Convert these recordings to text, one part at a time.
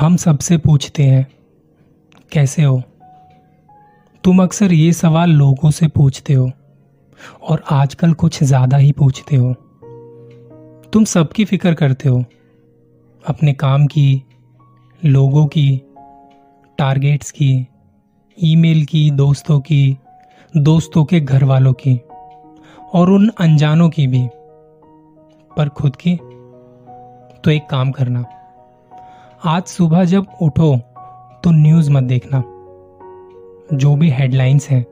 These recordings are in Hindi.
हम सबसे पूछते हैं, कैसे हो? तुम अक्सर ये सवाल लोगों से पूछते हो और आजकल कुछ ज़्यादा ही पूछते हो। तुम सबकी फ़िक्र करते हो, अपने काम की, लोगों की, टारगेट्स की, ईमेल की, दोस्तों की, दोस्तों के घर वालों की और उन अनजानों की भी। पर खुद की? तो एक काम करना आज सुबह जब उठो तो न्यूज़ मत देखना। जो भी हेडलाइंस हैं,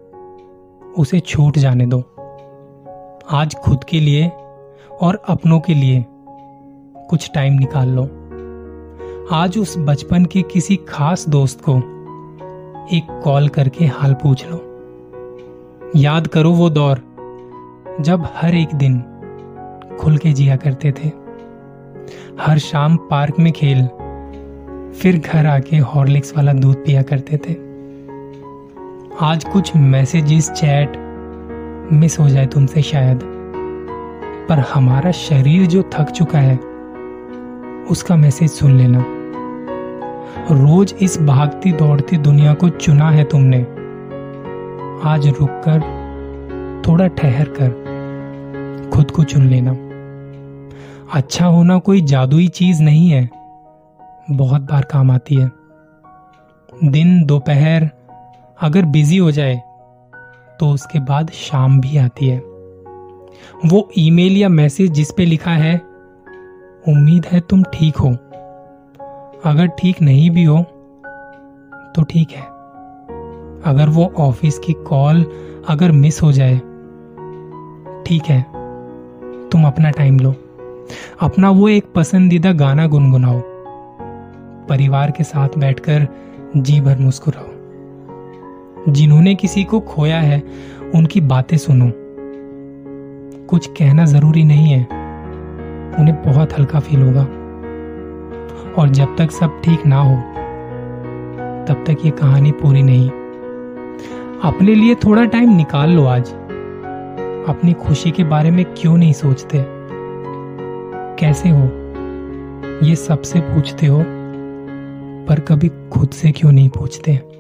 उसे छूट जाने दो। आज खुद के लिए और अपनों के लिए कुछ टाइम निकाल लो। आज उस बचपन के किसी खास दोस्त को एक कॉल करके हाल पूछ लो। याद करो वो दौर, जब हर एक दिन खुल के जिया करते थे। हर शाम पार्क में खेल फिर घर आके हॉर्लिक्स वाला दूध पिया करते थे। आज कुछ मैसेजेस चैट मिस हो जाए तुमसे शायद। पर हमारा शरीर जो थक चुका है, उसका मैसेज सुन लेना। रोज इस भागती दौड़ती दुनिया को चुना है तुमने। आज रुककर थोड़ा ठहर कर खुद को चुन लेना। अच्छा होना कोई जादुई चीज़ नहीं है। बहुत बार काम आती है। दिन, दोपहर अगर बिज़ी हो जाए तो उसके बाद शाम भी आती है। वो ईमेल या मैसेज जिस पे लिखा है, उम्मीद है तुम ठीक हो। अगर ठीक नहीं भी हो तो ठीक है। अगर वो ऑफ़िस की कॉल अगर मिस हो जाए, ठीक है। तुम अपना टाइम लो। अपना वो एक पसंदीदा गाना गुनगुनाओ। परिवार के साथ बैठकर जी भर मुस्कुराओ। जिन्होंने किसी को खोया है, उनकी बातें सुनो। कुछ कहना ज़रूरी नहीं है। उन्हें बहुत हल्का फील होगा। और जब तक सब ठीक ना हो, तब तक ये कहानी पूरी नहीं। अपने लिए थोड़ा टाइम निकाल लो आज। अपनी खुशी के बारे में क्यों नहीं सोचते? कैसे हो? ये सबसे पूछते हो। पर कभी खुद से क्यों नहीं पूछते?